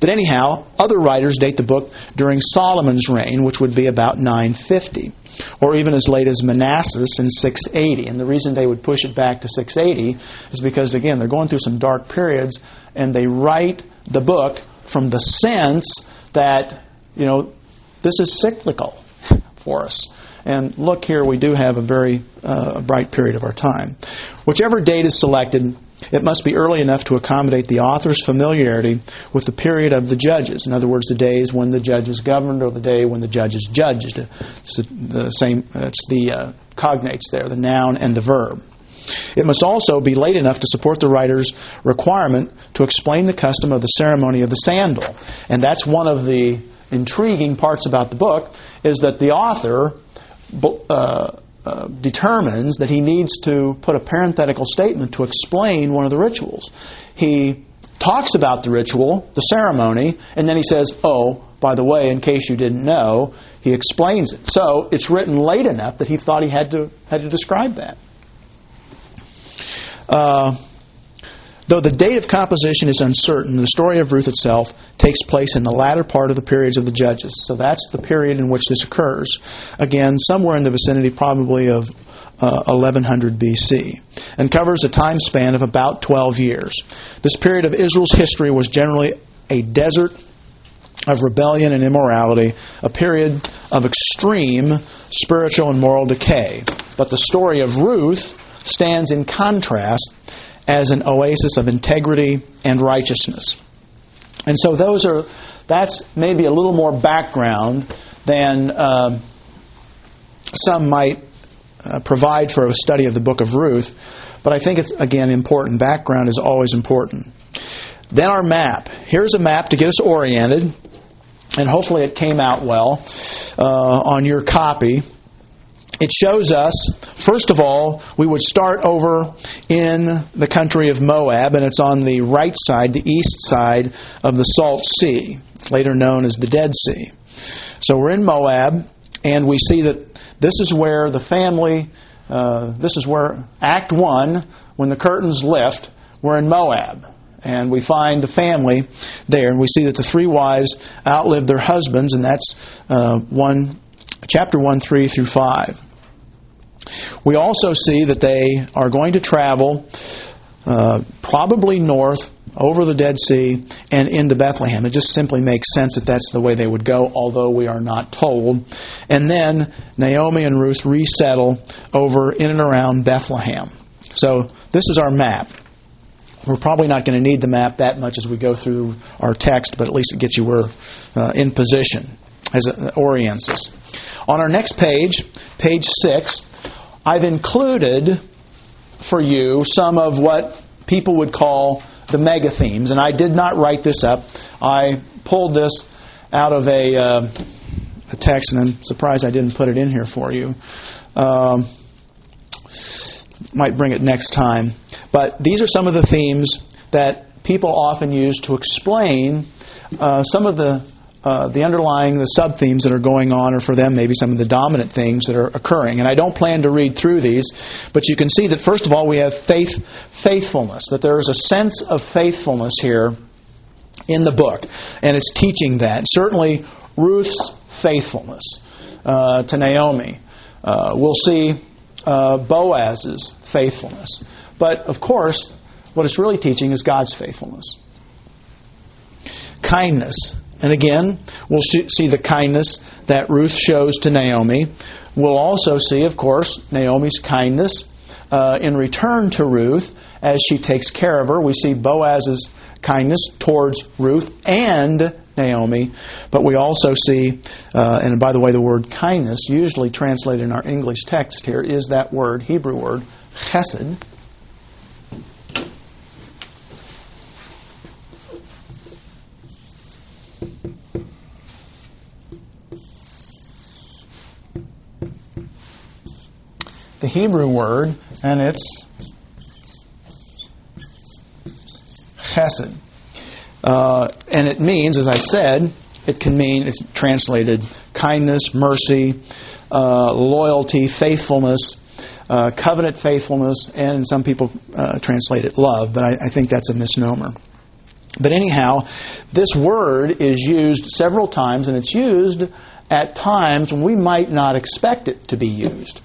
But anyhow, other writers date the book during Solomon's reign, which would be about 950, or even as late as Manasseh in 680. And the reason they would push it back to 680 is because, again, they're going through some dark periods, and they write the book from the sense that, you know, this is cyclical for us. And look here, we do have a very uh, bright period of our time. Whichever date is selected, it must be early enough to accommodate the author's familiarity with the period of the judges. In other words, the days when the judges governed or the day when the judges judged. It's the same, it's the uh, cognates there, the noun and the verb. It must also be late enough to support the writer's requirement to explain the custom of the ceremony of the sandal. And that's one of the intriguing parts about the book is that the author uh, uh, determines that he needs to put a parenthetical statement to explain one of the rituals. He talks about the ritual, the ceremony, and then he says, "Oh, by the way, in case you didn't know," he explains it. So it's written late enough that he thought he had to had to describe that. Uh, Though the date of composition is uncertain, the story of Ruth itself takes place in the latter part of the periods of the judges. So that's the period in which this occurs. Again, somewhere in the vicinity probably of uh, 1100 BC, and covers a time span of about 12 years. This period of Israel's history was generally a desert of rebellion and immorality, a period of extreme spiritual and moral decay. But the story of Ruth stands in contrast as an oasis of integrity and righteousness. And so those are that's maybe a little more background than uh, some might uh, provide for a study of the book of Ruth, but I think it's again important. Background is always important. Then our map. Here's a map to get us oriented, and hopefully it came out well uh, on your copy it shows us, first of all, we would start over in the country of Moab, and it's on the right side, the east side of the Salt Sea, later known as the Dead Sea. So we're in Moab, and we see that this is where the family, uh, this is where Act 1, when the curtains lift, we're in Moab. And we find the family there, and we see that the three wives outlived their husbands, and that's uh, one, chapter 1, 3 through 5. We also see that they are going to travel uh, probably north over the Dead Sea and into Bethlehem. It just simply makes sense that that's the way they would go, although we are not told. And then Naomi and Ruth resettle over in and around Bethlehem. So this is our map. We're probably not going to need the map that much as we go through our text, but at least it gets you where uh, in position as it orients us. On our next page, page six, I've included for you some of what people would call the mega themes, and I did not write this up. I pulled this out of a, uh, a text, and I'm surprised I didn't put it in here for you. Um, might bring it next time. But these are some of the themes that people often use to explain uh, some of the uh, the underlying the sub themes that are going on, or for them maybe some of the dominant things that are occurring. And I don't plan to read through these, but you can see that first of all we have faith, faithfulness. That there is a sense of faithfulness here in the book, and it's teaching that. Certainly, Ruth's faithfulness uh, to Naomi. Uh, we'll see uh, Boaz's faithfulness. But of course, what it's really teaching is God's faithfulness. Kindness. And again, we'll see the kindness that Ruth shows to Naomi. We'll also see, of course, Naomi's kindness uh, in return to Ruth as she takes care of her. We see Boaz's kindness towards Ruth and Naomi. But we also see, uh, and by the way, the word kindness, usually translated in our English text here, is that word, Hebrew word, chesed. The Hebrew word, and it's chesed. Uh, and it means, as I said, it can mean, it's translated kindness, mercy, uh, loyalty, faithfulness, uh, covenant faithfulness, and some people uh, translate it love, but I, I think that's a misnomer. But anyhow, this word is used several times, and it's used at times we might not expect it to be used.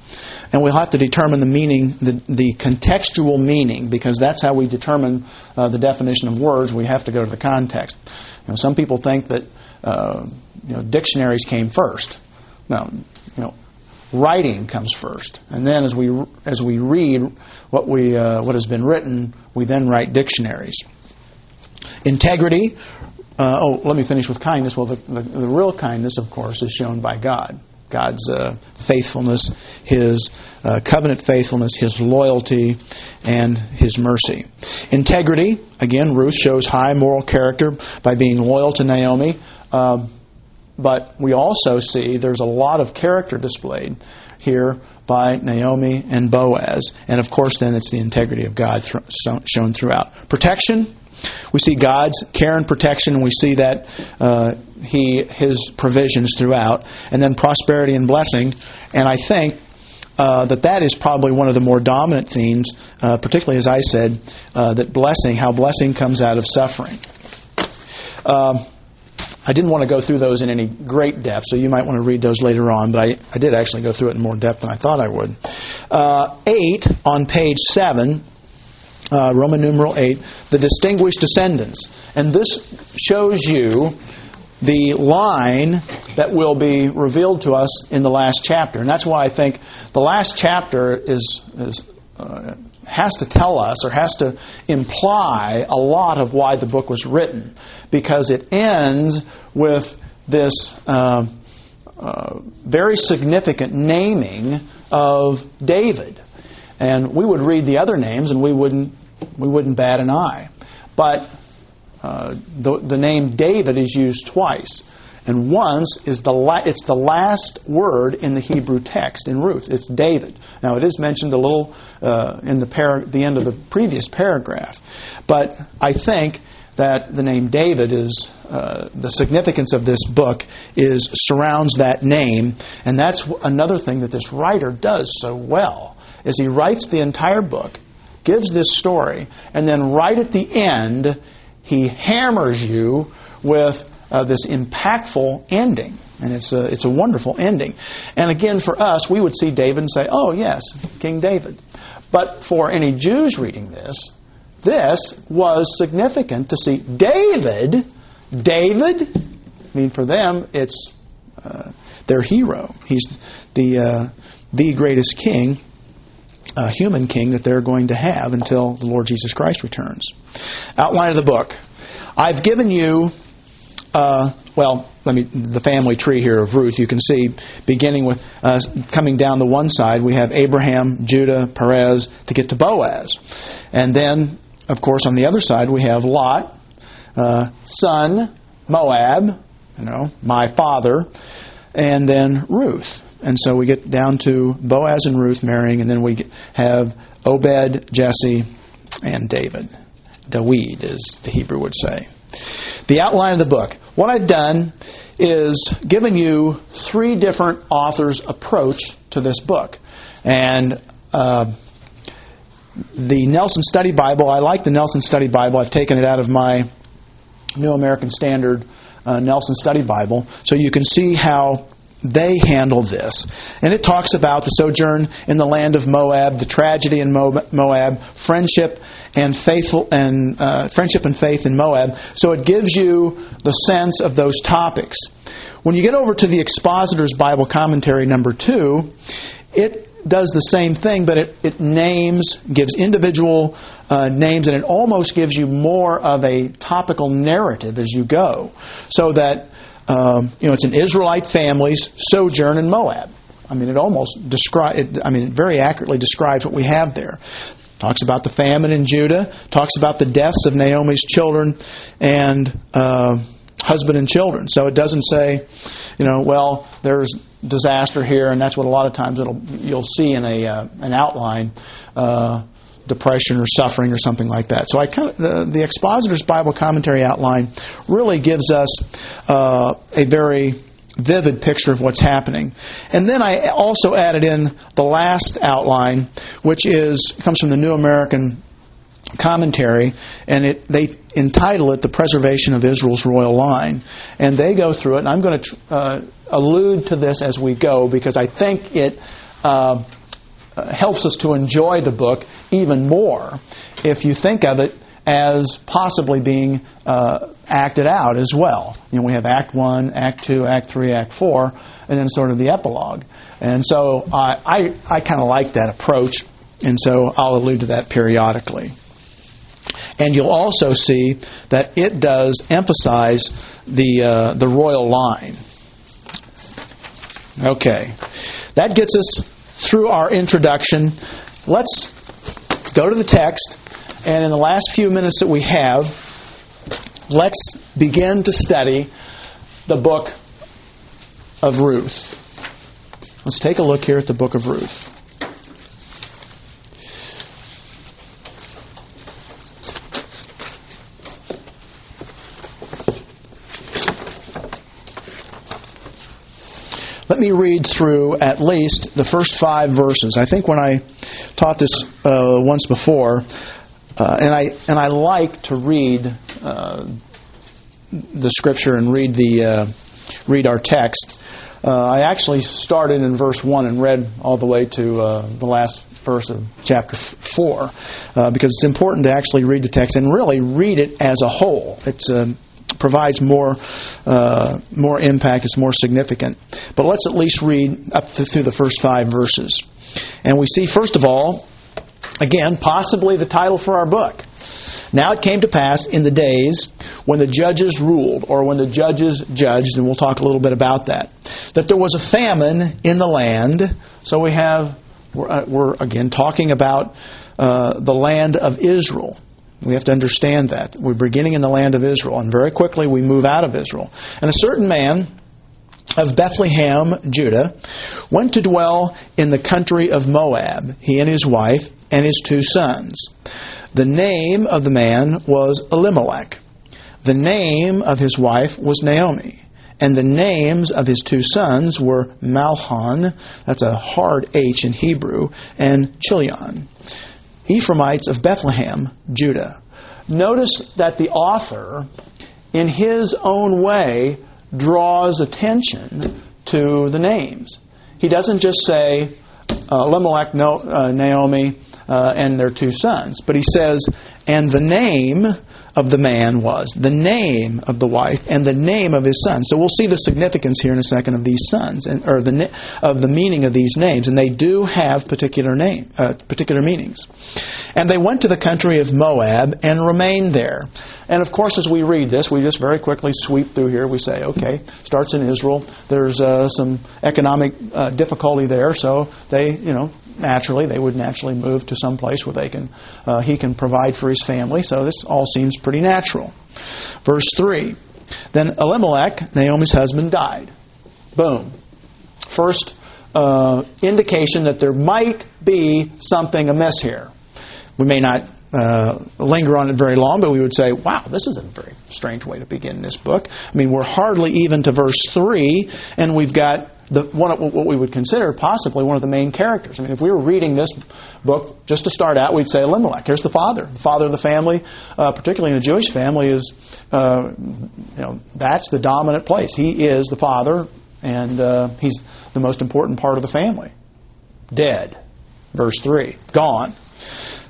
And we'll have to determine the meaning, the, the contextual meaning, because that's how we determine uh, the definition of words. We have to go to the context. You know, some people think that uh, you know, dictionaries came first. No, you know, writing comes first, and then as we as we read what we uh, what has been written, we then write dictionaries. Integrity uh, oh, let me finish with kindness. Well, the, the, the, real kindness, of course, is shown by God. God's uh, faithfulness, His uh, covenant faithfulness, His loyalty, and His mercy. Integrity, again, Ruth shows high moral character by being loyal to Naomi. Um, but we also see there's a lot of character displayed here by Naomi and Boaz. And of course, then it's the integrity of God th- shown throughout. Protection, we see God's care and protection, and we see that uh, He His provisions throughout, and then prosperity and blessing. And I think uh, that that is probably one of the more dominant themes, uh, particularly as I said, uh, that blessing, how blessing comes out of suffering. Um, I didn't want to go through those in any great depth, so you might want to read those later on, but I, I did actually go through it in more depth than I thought I would. Uh, 8 on page 7 uh, Roman numeral 8, the distinguished descendants. And this shows you the line that will be revealed to us in the last chapter. And that's why I think the last chapter is, is uh, has to tell us or has to imply a lot of why the book was written because it ends with this uh, uh, very significant naming of David. And we would read the other names and we wouldn't we wouldn't bat an eye. But uh, the, the name David is used twice. And once is the la- it's the last word in the Hebrew text in Ruth. It's David. Now it is mentioned a little uh, in the the end of the previous paragraph, but I think that the name David is uh, the significance of this book is surrounds that name, and that's another thing that this writer does so well. Is he writes the entire book gives this story, and then right at the end, he hammers you with uh, this impactful ending. And it's a, it's a wonderful ending. And again, for us, we would see David and say, oh, yes, King David. But for any Jews reading this, this was significant to see David, David, I mean, for them, it's uh, their hero. He's the, uh, the greatest king uh, human king that they're going to have until the Lord Jesus Christ returns. Outline of the book. I've given you, uh, well, let me the family tree here of Ruth. You can see beginning with uh, coming down the one side, we have Abraham, Judah, Perez to get to Boaz, and then of course on the other side we have Lot, uh, son, Moab, you know, my father, and then Ruth. And so we get down to Boaz and Ruth marrying, and then we have Obed, Jesse, and David. Dawid, as the Hebrew would say. The outline of the book. What I've done is given you three different authors' approach to this book. And uh, the Nelson Study Bible, I like the Nelson Study Bible. I've taken it out of my New American Standard uh, Nelson Study Bible so you can see how they handle this. And it talks about the sojourn in the land of Moab, the tragedy in Moab, friendship and faithful and uh, friendship and faith in Moab. So it gives you the sense of those topics. When you get over to the Expositor's Bible Commentary number two, it does the same thing, but it, it names, gives individual uh, names, and it almost gives you more of a topical narrative as you go. So that um, you know, it's an Israelite family's sojourn in Moab. I mean, it almost describe. I mean, it very accurately describes what we have there. Talks about the famine in Judah. Talks about the deaths of Naomi's children and uh, husband and children. So it doesn't say, you know, well, there's disaster here, and that's what a lot of times it'll you'll see in a uh, an outline. Uh, depression or suffering or something like that. So I the, the expositor's Bible commentary outline really gives us uh, a very vivid picture of what's happening. And then I also added in the last outline, which is comes from the New American commentary, and it, they entitle it "The Preservation of Israel's Royal Line." And they go through it, and I'm going to uh, allude to this as we go because I think it. Uh, helps us to enjoy the book even more if you think of it as possibly being uh, acted out as well. You know, we have Act 1, Act 2, Act 3, Act 4, and then sort of the epilogue. And so I, I, I kind of like that approach, and so I'll allude to that periodically. And you'll also see that it does emphasize the, uh, the royal line. Okay. That gets us through our introduction. Let's go to the text, and in the last few minutes that we have, let's begin to study the book of Ruth. Let's take a look here at the book of Ruth. Let me read through at least the first five verses. I think when I taught this uh, once before, uh, and I and I like to read uh, the scripture and read the uh, read our text. Uh, I actually started in verse one and read all the way to uh, the last verse of chapter four, because it's important to actually read the text and really read it as a whole. It's provides more uh, more impact. It's more significant. But let's at least read up to, through the first five verses, and we see first of all, again, possibly the title for our book. Now it came to pass in the days when the judges ruled, or when the judges judged, and we'll talk a little bit about that, that there was a famine in the land. So we have, we're, uh, we're again talking about uh, the land of Israel. We have to understand that. We're beginning in the land of Israel, and very quickly we move out of Israel. And a certain man of Bethlehem, Judah, went to dwell in the country of Moab, he and his wife and his two sons. The name of the man was Elimelech. The name of his wife was Naomi. And the names of his two sons were Mahlon, that's a hard H in Hebrew, and Chilion. Ephraimites of Bethlehem, Judah. Notice that the author, in his own way, draws attention to the names. He doesn't just say uh, Elimelech, uh, Naomi, uh, and their two sons, but he says, and the name of the man was, the name of the wife, and the name of his son. So we'll see the significance here in a second of these sons, and, or the of the meaning of these names, and they do have particular name, uh, particular meanings. And they went to the country of Moab and remained there. And of course, as we read this, we just very quickly sweep through here. We say, okay, starts in Israel. There's uh, some economic uh, difficulty there, so they, you know, naturally they would naturally move to some place where they can uh, he can provide for his family. So this all seems pretty natural. Verse three. Then Elimelech, Naomi's husband, died. Boom. First uh, indication that there might be something amiss here. We may not uh, linger on it very long, but we would say, wow, this is a very strange way to begin this book. I mean, we're hardly even to verse 3, and we've got the, one of, what we would consider possibly one of the main characters. I mean, if we were reading this book just to start out, we'd say Elimelech. Here's the father, the father of the family, uh, particularly in a Jewish family, is uh, you know that's the dominant place. He is the father, and uh, he's the most important part of the family. Dead, verse three, gone.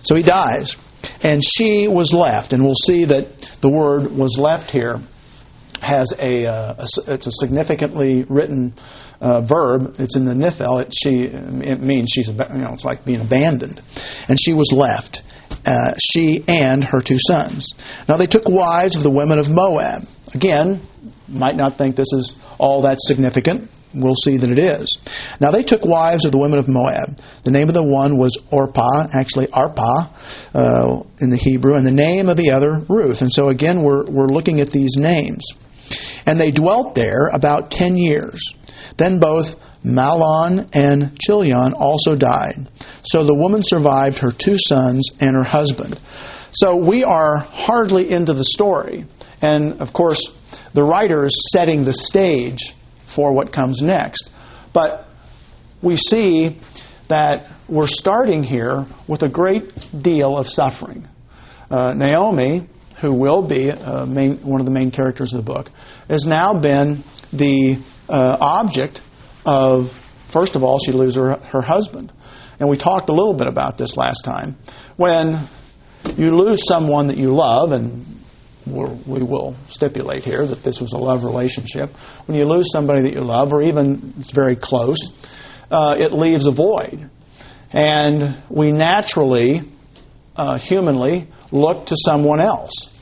So he dies, and she was left, and we'll see that the word was left here has a, uh, a, it's a significantly written uh, verb. It's in the Niphal. It, she it means she's you know it's like being abandoned, and she was left. Uh, she and her two sons. Now they took wives of the women of Moab. Again, might not think this is all that significant. We'll see that it is. Now they took wives of the women of Moab. The name of the one was Orpah, actually Arpah uh, in the Hebrew, and the name of the other Ruth. And so again, we're we're looking at these names. And they dwelt there about ten years. Then both Mahlon and Chilion also died. So the woman survived her two sons and her husband. So we are hardly into the story. And of course, the writer is setting the stage for what comes next. But we see that we're starting here with a great deal of suffering. Uh, Naomi, who will be uh, main, one of the main characters of the book, has now been the uh, object of, first of all, she loses her, her husband. And we talked a little bit about this last time. When you lose someone that you love, and we will stipulate here that this was a love relationship, when you lose somebody that you love, or even it's very close, uh, it leaves a void. And we naturally, uh, humanly, look to someone else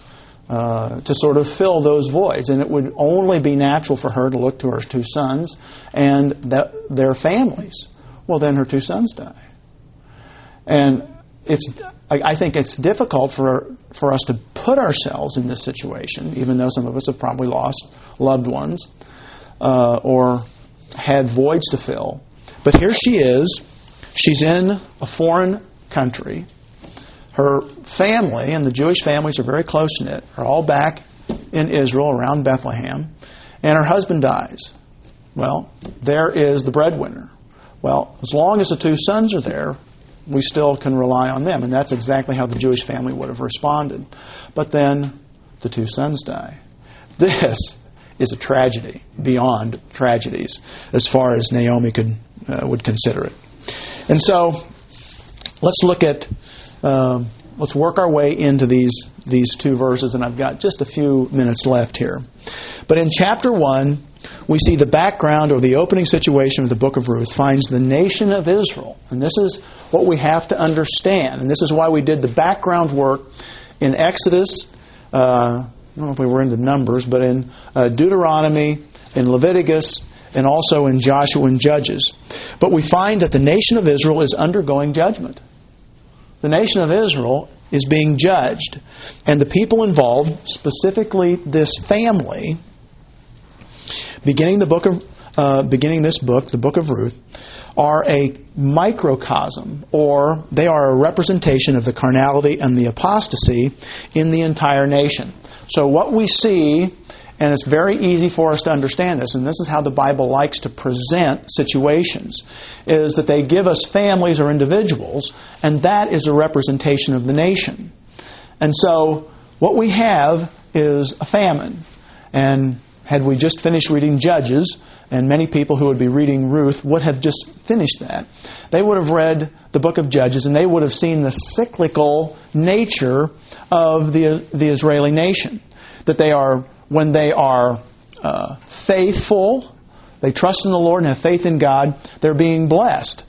uh, to sort of fill those voids. And it would only be natural for her to look to her two sons and that, their families. Well, then her two sons die. And it's, I think it's difficult for, for us to put ourselves in this situation, even though some of us have probably lost loved ones uh, or had voids to fill. But here she is. She's in a foreign country her family, and the Jewish families are very close knit, are all back in Israel around Bethlehem, and her husband dies. Well, there is the breadwinner. Well, as long as the two sons are there, we still can rely on them. And that's exactly how the Jewish family would have responded. But then the two sons die. This is a tragedy beyond tragedies as far as Naomi could, uh, would consider it. And so let's look at um, let's work our way into these these two verses, and I've got just a few minutes left here. But in chapter one, we see the background or the opening situation of the book of Ruth finds the nation of Israel, and this is what we have to understand, and this is why we did the background work in Exodus. Uh, I don't know if we were into Numbers, but in uh, Deuteronomy, in Leviticus, and also in Joshua and Judges. But we find that the nation of Israel is undergoing judgment the nation of Israel is being judged. And the people involved, specifically this family, beginning the book of uh, beginning this book, the book of Ruth, are a microcosm, or they are a representation of the carnality and the apostasy in the entire nation. So what we see and it's very easy for us to understand this, and this is how the Bible likes to present situations, is that they give us families or individuals, and that is a representation of the nation. And so what we have is a famine. And had we just finished reading Judges, and many people who would be reading Ruth would have just finished that. They would have read the book of Judges and they would have seen the cyclical nature of the, the Israeli nation. That they are, when they are uh, faithful, they trust in the Lord and have faith in God, they're being blessed.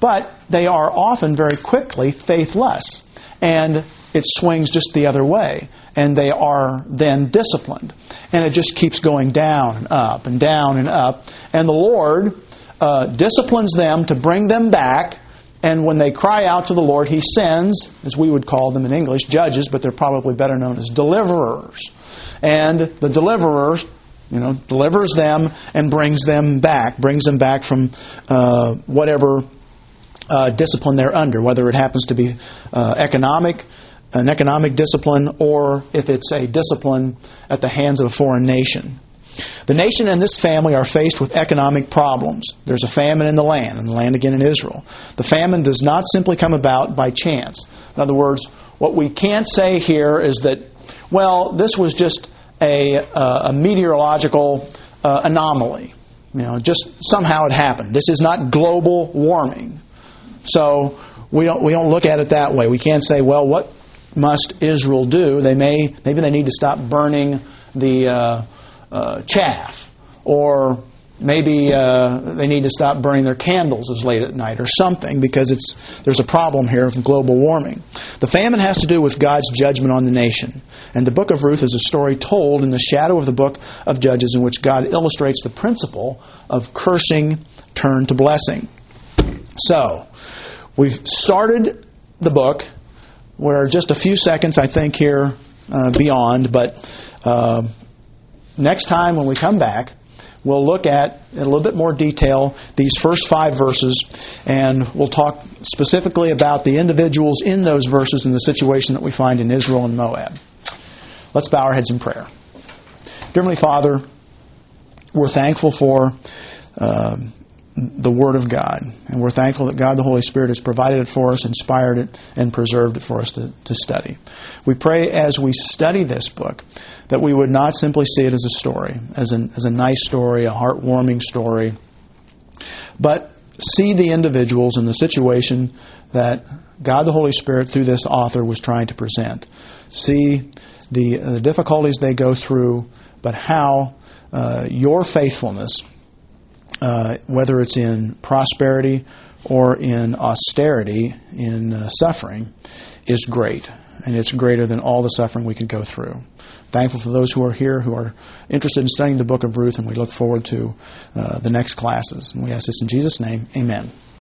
But they are often very quickly faithless. And it swings just the other way. And they are then disciplined. And it just keeps going down and up and down and up. And the Lord uh, disciplines them to bring them back. And when they cry out to the Lord, He sends, as we would call them in English, judges, but they're probably better known as deliverers. And the deliverer, you know, delivers them and brings them back, brings them back from uh, whatever uh, discipline they're under, whether it happens to be uh, economic, an economic discipline, or if it's a discipline at the hands of a foreign nation. The nation and this family are faced with economic problems. There's a famine in the land, and the land again in Israel. The famine does not simply come about by chance. In other words, what we can't say here is that, well, this was just a, uh, a meteorological uh, anomaly. You know, just somehow it happened. This is not global warming. So we don't we don't look at it that way. We can't say, well, what must Israel do? They may maybe they need to stop burning the uh, uh, chaff, or maybe uh, they need to stop burning their candles as late at night, or something, because it's there's a problem here of global warming. The famine has to do with God's judgment on the nation, and the book of Ruth is a story told in the shadow of the book of Judges, in which God illustrates the principle of cursing turned to blessing. So, we've started the book. We're just a few seconds, I think, here uh, beyond, but uh, next time when we come back, we'll look at in a little bit more detail these first five verses, and we'll talk specifically about the individuals in those verses and the situation that we find in Israel and Moab. Let's bow our heads in prayer. Dear Heavenly Father, we're thankful for. Um, the Word of God. And we're thankful that God the Holy Spirit has provided it for us, inspired it, and preserved it for us to, to study. We pray as we study this book that we would not simply see it as a story, as, an, as a nice story, a heartwarming story, but see the individuals and the situation that God the Holy Spirit, through this author, was trying to present. See the, the difficulties they go through, but how uh, your faithfulness uh, whether it's in prosperity or in austerity, in uh, suffering, is great. And it's greater than all the suffering we could go through. Thankful for those who are here who are interested in studying the book of Ruth, and we look forward to uh, the next classes. And we ask this in Jesus' name. Amen.